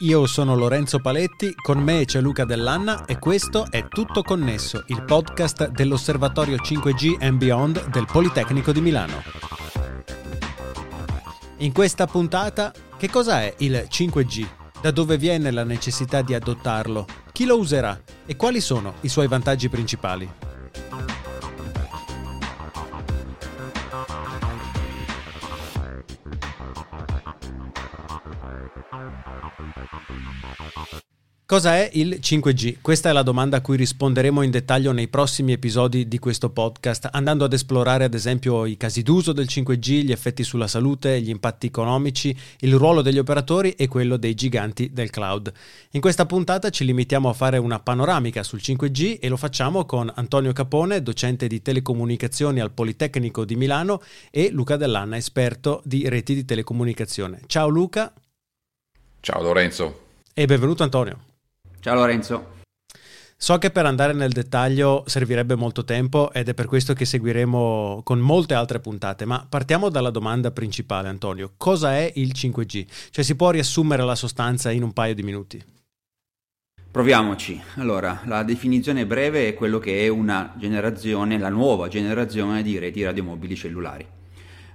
Io sono Lorenzo Paletti, con me c'è Luca Dell'Anna e questo è Tutto Connesso, il podcast dell'Osservatorio 5G and Beyond del Politecnico di Milano. In questa puntata, che cosa è il 5G? Da dove viene la necessità di adottarlo? Chi lo userà? E quali sono i suoi vantaggi principali? Cosa è il 5G? Questa è la domanda a cui risponderemo in dettaglio nei prossimi episodi di questo podcast, andando ad esplorare ad esempio i casi d'uso del 5G, gli effetti sulla salute, gli impatti economici, il ruolo degli operatori e quello dei giganti del cloud. In questa puntata ci limitiamo a fare una panoramica sul 5G e lo facciamo con Antonio Capone, docente di telecomunicazioni al Politecnico di Milano e Luca Dell'Anna, esperto di reti di telecomunicazione. Ciao Luca. Ciao Lorenzo. E benvenuto Antonio. Ciao Lorenzo. So che per andare nel dettaglio servirebbe molto tempo ed è per questo che seguiremo con molte altre puntate, ma partiamo dalla domanda principale Antonio. Cosa è il 5G? Cioè si può riassumere la sostanza in un paio di minuti? Proviamoci. Allora, la definizione breve è quello che è una generazione, la nuova generazione di reti radiomobili cellulari.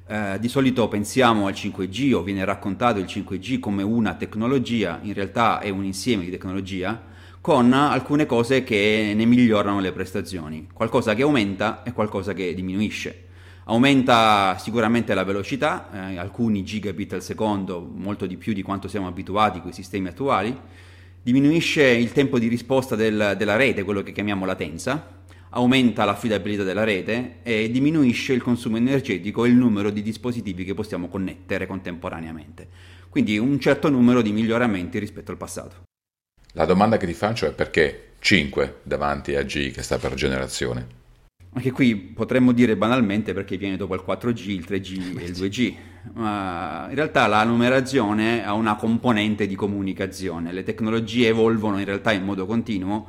Eh, di solito pensiamo al 5G o viene raccontato il 5G come una tecnologia, in realtà è un insieme di tecnologia con alcune cose che ne migliorano le prestazioni, qualcosa che aumenta e qualcosa che diminuisce. Aumenta sicuramente la velocità, eh, alcuni gigabit al secondo, molto di più di quanto siamo abituati con i sistemi attuali, diminuisce il tempo di risposta del, della rete, quello che chiamiamo latenza, aumenta l'affidabilità della rete e diminuisce il consumo energetico e il numero di dispositivi che possiamo connettere contemporaneamente. Quindi un certo numero di miglioramenti rispetto al passato. La domanda che ti faccio è perché 5 davanti a G che sta per generazione? Anche qui potremmo dire banalmente perché viene dopo il 4G, il 3G e il 2G, ma in realtà la numerazione ha una componente di comunicazione, le tecnologie evolvono in realtà in modo continuo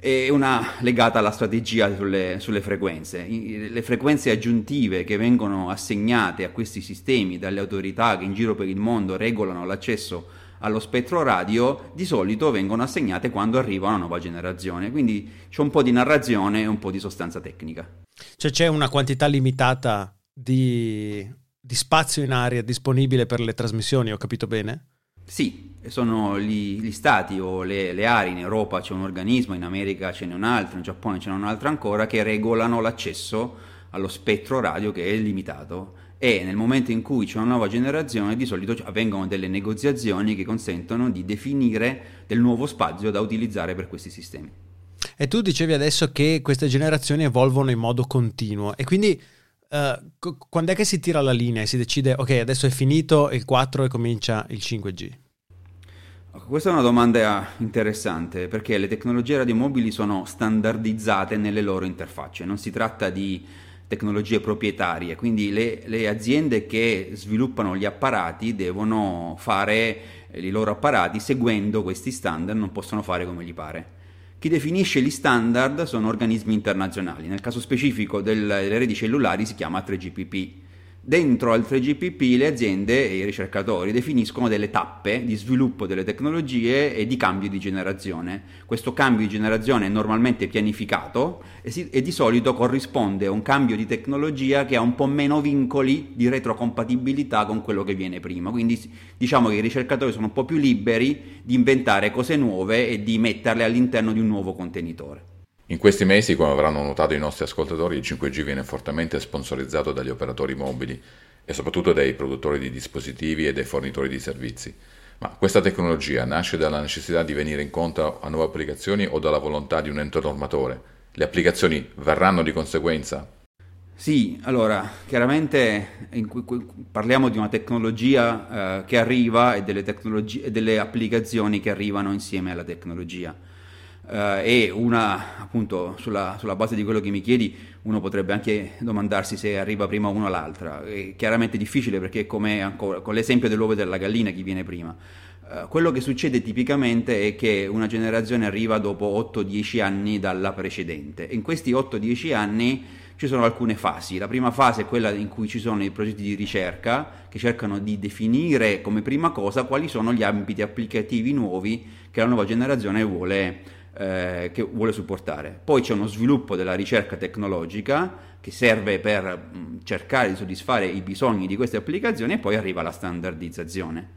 e una legata alla strategia sulle, sulle, frequenze. Le frequenze aggiuntive che vengono assegnate a questi sistemi dalle autorità che in giro per il mondo regolano l'accesso allo spettro radio di solito vengono assegnate quando arriva una nuova generazione, quindi c'è un po' di narrazione e un po' di sostanza tecnica. Cioè c'è una quantità limitata di, di spazio in aria disponibile per le trasmissioni, ho capito bene? Sì, sono gli, gli stati o le, le, aree, in Europa c'è un organismo, in America ce n'è un altro, in Giappone ce n'è un altro ancora, che regolano l'accesso allo spettro radio che è limitato e nel momento in cui c'è una nuova generazione di solito avvengono delle negoziazioni che consentono di definire del nuovo spazio da utilizzare per questi sistemi. E tu dicevi adesso che queste generazioni evolvono in modo continuo e quindi uh, quando è che si tira la linea e si decide ok adesso è finito il 4 e comincia il 5G? Questa è una domanda interessante perché le tecnologie radiomobili sono standardizzate nelle loro interfacce, non si tratta di tecnologie proprietarie, quindi le, le aziende che sviluppano gli apparati devono fare i loro apparati seguendo questi standard, non possono fare come gli pare. Chi definisce gli standard sono organismi internazionali, nel caso specifico delle reti cellulari si chiama 3GPP. Dentro al 3GPP le aziende e i ricercatori definiscono delle tappe di sviluppo delle tecnologie e di cambio di generazione. Questo cambio di generazione è normalmente pianificato e, si, e, di solito corrisponde a un cambio di tecnologia che ha un po' meno vincoli di retrocompatibilità con quello che viene prima. Quindi diciamo che i ricercatori sono un po' più liberi di inventare cose nuove e di metterle all'interno di un nuovo contenitore. In questi mesi, come avranno notato i nostri ascoltatori, il 5G viene fortemente sponsorizzato dagli operatori mobili e soprattutto dai produttori di dispositivi e dai fornitori di servizi. Ma questa tecnologia nasce dalla necessità di venire incontro a nuove applicazioni o dalla volontà di un ente normatore? Le applicazioni verranno di conseguenza? Sì, allora, chiaramente parliamo di una tecnologia eh, che arriva e delle, e delle applicazioni che arrivano insieme alla tecnologia Uh, e una, appunto, sulla, sulla, base di quello che mi chiedi, uno potrebbe anche domandarsi se arriva prima una o l'altra. È chiaramente difficile perché come ancora, con l'esempio dell'uovo e della gallina chi viene prima. Uh, quello che succede tipicamente è che una generazione arriva dopo 8-10 anni dalla precedente. In questi 8-10 anni ci sono alcune fasi. La prima fase è quella in cui ci sono i progetti di ricerca che cercano di definire come prima cosa quali sono gli ambiti applicativi nuovi che la nuova generazione vuole, eh, che vuole supportare. Poi c'è uno sviluppo della ricerca tecnologica che serve per mh, cercare di soddisfare i bisogni di queste applicazioni e poi arriva la standardizzazione.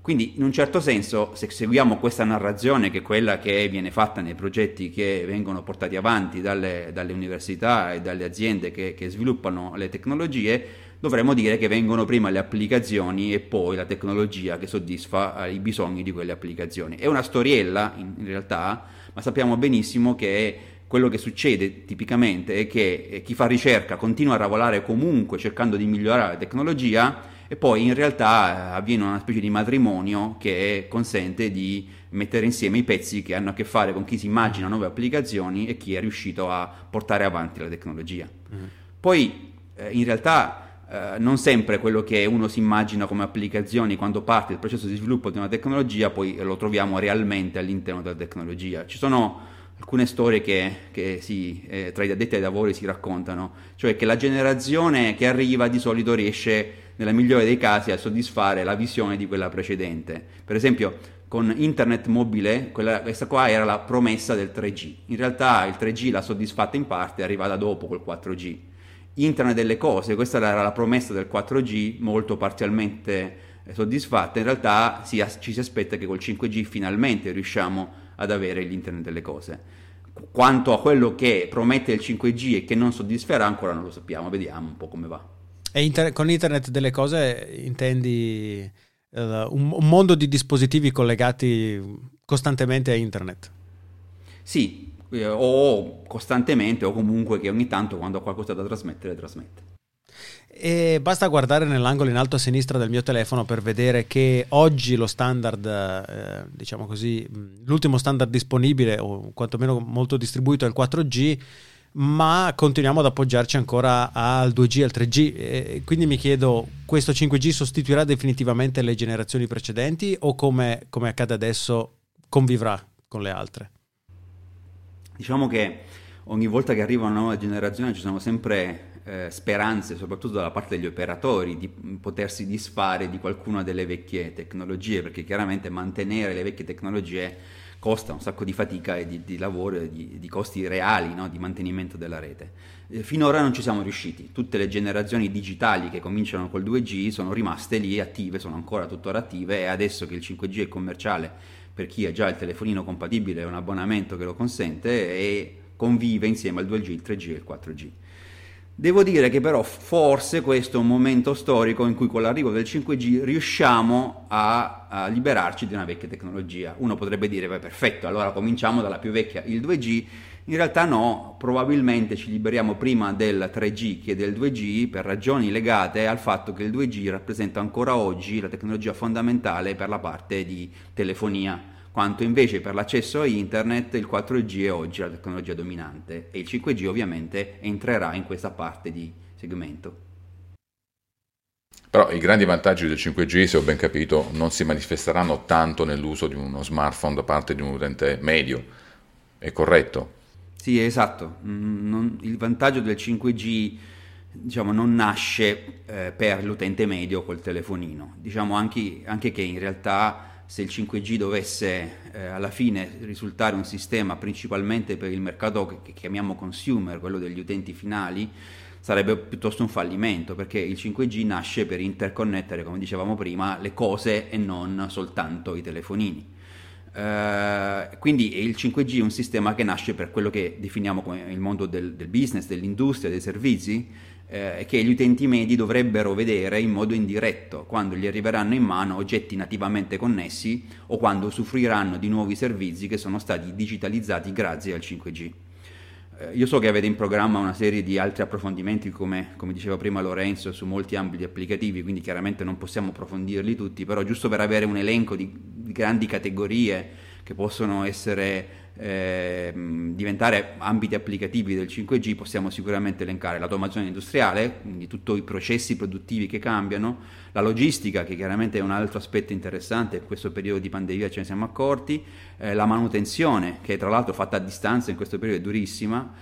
Quindi in un certo senso, se seguiamo questa narrazione, che è quella che viene fatta nei progetti che vengono portati avanti dalle, dalle università e dalle aziende che, che, sviluppano le tecnologie, dovremmo dire che vengono prima le applicazioni e poi la tecnologia che soddisfa eh, i bisogni di quelle applicazioni. È una storiella in realtà, ma sappiamo benissimo che quello che succede tipicamente è che eh, chi fa ricerca continua a lavorare comunque cercando di migliorare la tecnologia e poi in realtà eh, avviene una specie di matrimonio che consente di mettere insieme i pezzi che hanno a che fare con chi si immagina nuove applicazioni e chi è riuscito a portare avanti la tecnologia. Mm. Poi eh, in realtà Uh, non sempre quello che uno si immagina come applicazioni quando parte il processo di sviluppo di una tecnologia, poi lo troviamo realmente all'interno della tecnologia. Ci sono alcune storie che, che si, eh, tra gli addetti ai lavori si raccontano, cioè che la generazione che arriva di solito riesce nella migliore dei casi a soddisfare la visione di quella precedente. Per esempio, con internet mobile, quella, questa qua era la promessa del 3G. In realtà il 3G l'ha soddisfatta in parte, è arrivata dopo col 4G. Internet delle cose, questa era la promessa del 4G, molto parzialmente eh, soddisfatta. In realtà si, ci si aspetta che col 5G finalmente riusciamo ad avere l'internet delle cose. Quanto a quello che promette il 5G e che non soddisferà ancora non lo sappiamo, vediamo un po' come va. E inter- con internet delle cose intendi uh, un, un mondo di dispositivi collegati costantemente a internet? Sì, o costantemente o comunque che ogni tanto quando ho qualcosa da trasmettere trasmette. E basta guardare nell'angolo in alto a sinistra del mio telefono per vedere che oggi lo standard, eh, diciamo così, l'ultimo standard disponibile o quantomeno molto distribuito è il 4G, ma continuiamo ad appoggiarci ancora al 2G e al 3G. E quindi mi chiedo, questo 5G sostituirà definitivamente le generazioni precedenti o come, come accade adesso convivrà con le altre? Diciamo che ogni volta che arriva una nuova generazione ci sono sempre eh, speranze, soprattutto dalla parte degli operatori, di potersi disfare di qualcuna delle vecchie tecnologie, perché chiaramente mantenere le vecchie tecnologie costa un sacco di fatica e di, di lavoro e di, di, costi reali no? di mantenimento della rete. Eh, finora non ci siamo riusciti, tutte le generazioni digitali che cominciano col 2G sono rimaste lì attive, sono ancora tuttora attive e adesso che il 5G è commerciale per chi ha già il telefonino compatibile e un abbonamento che lo consente e convive insieme al 2G, il 3G e il 4G. Devo dire che però forse questo è un momento storico in cui con l'arrivo del 5G riusciamo a, a liberarci di una vecchia tecnologia. Uno potrebbe dire, beh perfetto, allora cominciamo dalla più vecchia, il 2G. In realtà no, probabilmente ci liberiamo prima del 3G che del 2G per ragioni legate al fatto che il 2G rappresenta ancora oggi la tecnologia fondamentale per la parte di telefonia quanto invece per l'accesso a internet il 4G è oggi la tecnologia dominante e il 5G ovviamente entrerà in questa parte di segmento. Però i grandi vantaggi del 5G, se ho ben capito, non si manifesteranno tanto nell'uso di uno smartphone da parte di un utente medio. È corretto? Sì, esatto. Mm, non, il vantaggio del 5G diciamo, non nasce eh, per l'utente medio col telefonino. Diciamo anche, anche che in realtà se il 5G dovesse eh, alla fine risultare un sistema principalmente per il mercato che, che chiamiamo consumer, quello degli utenti finali, sarebbe piuttosto un fallimento perché il 5G nasce per interconnettere, come dicevamo prima, le cose e non soltanto i telefonini. Uh, quindi il 5G è un sistema che nasce per quello che definiamo come il mondo del, del business, dell'industria, dei servizi, eh, che gli utenti medi dovrebbero vedere in modo indiretto quando gli arriveranno in mano oggetti nativamente connessi o quando usufruiranno di nuovi servizi che sono stati digitalizzati grazie al 5G. Eh, io so che avete in programma una serie di altri approfondimenti, come, come diceva prima Lorenzo, su molti ambiti applicativi, quindi chiaramente non possiamo approfondirli tutti, però giusto per avere un elenco di, di grandi categorie che possono essere eh, diventare ambiti applicativi del 5G possiamo sicuramente elencare l'automazione industriale, quindi tutti i processi produttivi che cambiano, la logistica che chiaramente è un altro aspetto interessante, in questo periodo di pandemia ce ne siamo accorti, eh, la manutenzione che tra l'altro fatta a distanza in questo periodo è durissima,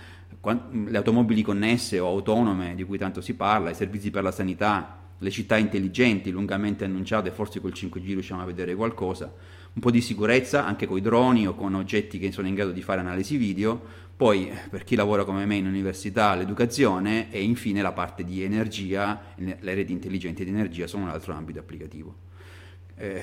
le automobili connesse o autonome di cui tanto si parla, i servizi per la sanità, le città intelligenti lungamente annunciate, forse col 5G riusciamo a vedere qualcosa, un po' di sicurezza anche con i droni o con oggetti che sono in grado di fare analisi video, poi per chi lavora come me in università l'educazione e infine la parte di energia, le reti intelligenti di energia sono un altro ambito applicativo. Eh,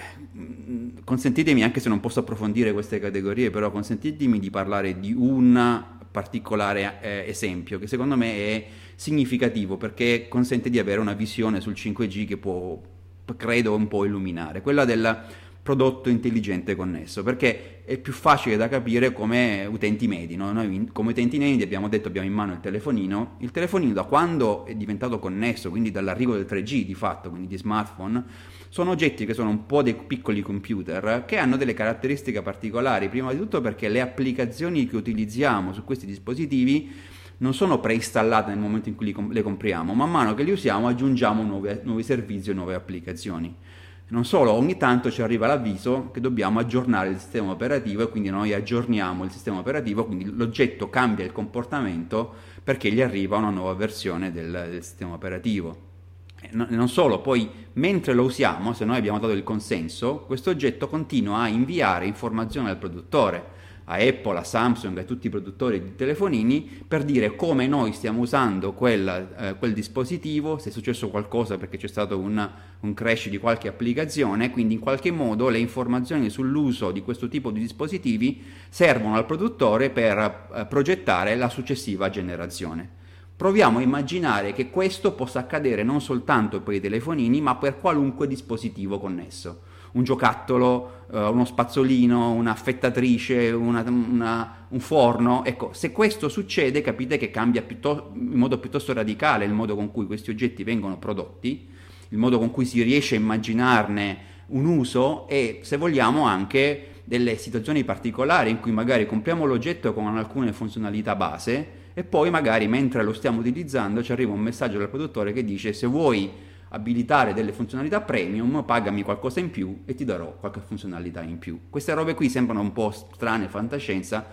consentitemi, anche se non posso approfondire queste categorie, però consentitemi di parlare di un particolare eh, esempio che secondo me è significativo perché consente di avere una visione sul 5G che può, credo, un po' illuminare, quella del prodotto intelligente connesso, perché è più facile da capire come utenti medi. No? Noi come utenti medi abbiamo detto abbiamo in mano il telefonino, il telefonino da quando è diventato connesso, quindi dall'arrivo del 3G di fatto, quindi di smartphone, sono oggetti che sono un po' dei piccoli computer che hanno delle caratteristiche particolari, prima di tutto perché le applicazioni che utilizziamo su questi dispositivi non sono preinstallate nel momento in cui le compriamo, man mano che li usiamo aggiungiamo nuove, nuovi servizi e nuove applicazioni. Non solo, ogni tanto ci arriva l'avviso che dobbiamo aggiornare il sistema operativo e quindi noi aggiorniamo il sistema operativo, quindi l'oggetto cambia il comportamento perché gli arriva una nuova versione del, del sistema operativo. E non solo, poi mentre lo usiamo, se noi abbiamo dato il consenso, questo oggetto continua a inviare informazioni al produttore a Apple, a Samsung, a tutti i produttori di telefonini per dire come noi stiamo usando quel, eh, quel dispositivo, se è successo qualcosa perché c'è stato una, un crash di qualche applicazione, quindi in qualche modo le informazioni sull'uso di questo tipo di dispositivi servono al produttore per eh, progettare la successiva generazione. Proviamo a immaginare che questo possa accadere non soltanto per i telefonini, ma per qualunque dispositivo connesso un giocattolo, uh, uno spazzolino, un'affettatrice, una, una, un forno. Ecco, se questo succede capite che cambia in modo piuttosto radicale il modo con cui questi oggetti vengono prodotti, il modo con cui si riesce a immaginarne un uso e se vogliamo anche delle situazioni particolari in cui magari compriamo l'oggetto con alcune funzionalità base e poi magari mentre lo stiamo utilizzando ci arriva un messaggio dal produttore che dice se vuoi abilitare delle funzionalità premium, pagami qualcosa in più e ti darò qualche funzionalità in più. Queste robe qui sembrano un po' strane, fantascienza,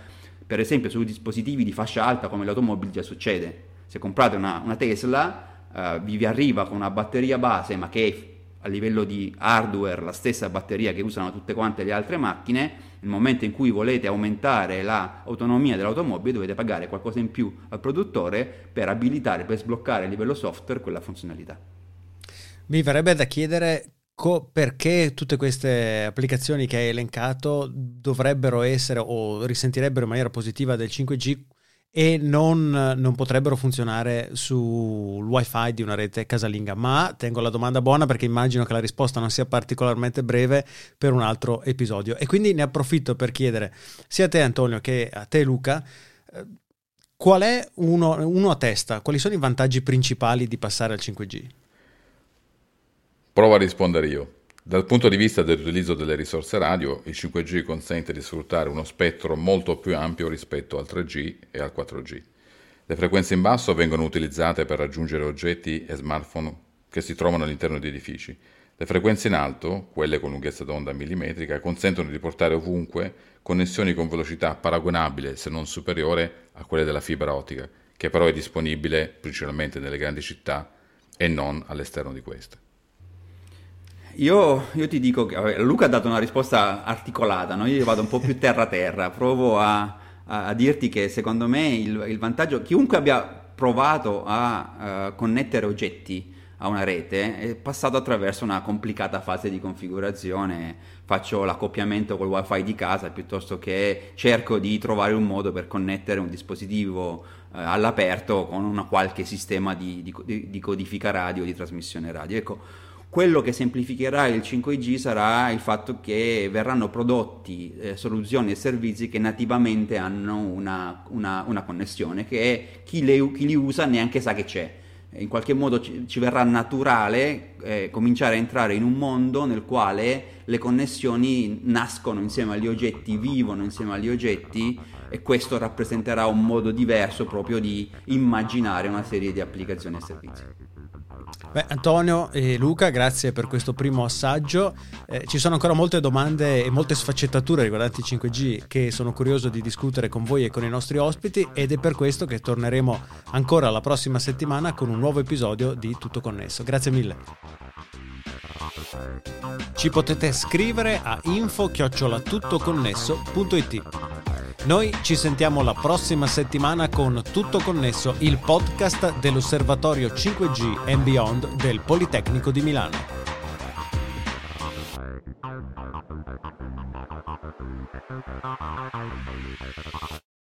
per esempio su dispositivi di fascia alta come l'automobile già succede. Se comprate una, una Tesla, uh, vi arriva con una batteria base, ma che è a livello di hardware la stessa batteria che usano tutte quante le altre macchine, nel momento in cui volete aumentare l'autonomia dell'automobile dovete pagare qualcosa in più al produttore per abilitare, per sbloccare a livello software quella funzionalità. Mi verrebbe da chiedere co- perché tutte queste applicazioni che hai elencato dovrebbero essere o risentirebbero in maniera positiva del 5G e non, non, potrebbero funzionare sul wifi di una rete casalinga. Ma tengo la domanda buona perché immagino che la risposta non sia particolarmente breve per un altro episodio. E quindi ne approfitto per chiedere sia a te Antonio che a te Luca. Eh, qual è uno, uno a testa? Quali sono i vantaggi principali di passare al 5G? Provo a rispondere io. Dal punto di vista dell'utilizzo delle risorse radio, il 5G consente di sfruttare uno spettro molto più ampio rispetto al 3G e al 4G. Le frequenze in basso vengono utilizzate per raggiungere oggetti e smartphone che si trovano all'interno di edifici. Le frequenze in alto, quelle con lunghezza d'onda millimetrica, consentono di portare ovunque connessioni con velocità paragonabile, se non superiore, a quelle della fibra ottica, che però è disponibile principalmente nelle grandi città e non all'esterno di queste. Io, io, ti dico che vabbè, Luca ha dato una risposta articolata, no? io vado un po' più terra terra, provo a, a, a dirti che secondo me il, il, vantaggio, chiunque abbia provato a uh, connettere oggetti a una rete è passato attraverso una complicata fase di configurazione, faccio l'accoppiamento col wifi di casa piuttosto che cerco di trovare un modo per connettere un dispositivo uh, all'aperto con una qualche sistema di, di, di codifica radio, di trasmissione radio. Ecco, quello che semplificherà il 5G sarà il fatto che verranno prodotti eh, soluzioni e servizi che nativamente hanno una, una, una connessione, che chi, le, chi, li usa neanche sa che c'è. In qualche modo ci, ci verrà naturale eh, cominciare a entrare in un mondo nel quale le connessioni nascono insieme agli oggetti, vivono insieme agli oggetti e questo rappresenterà un modo diverso proprio di immaginare una serie di applicazioni e servizi. Beh, Antonio e Luca, grazie per questo primo assaggio. Eh, ci sono ancora molte domande e molte sfaccettature riguardanti il 5G che sono curioso di discutere con voi e con i nostri ospiti ed è per questo che torneremo ancora la prossima settimana con un nuovo episodio di Tutto Connesso. Grazie mille. Ci potete scrivere a info-tuttoconnesso.it. Noi ci sentiamo la prossima settimana con Tutto Connesso, il podcast dell'Osservatorio 5G and Beyond del Politecnico di Milano.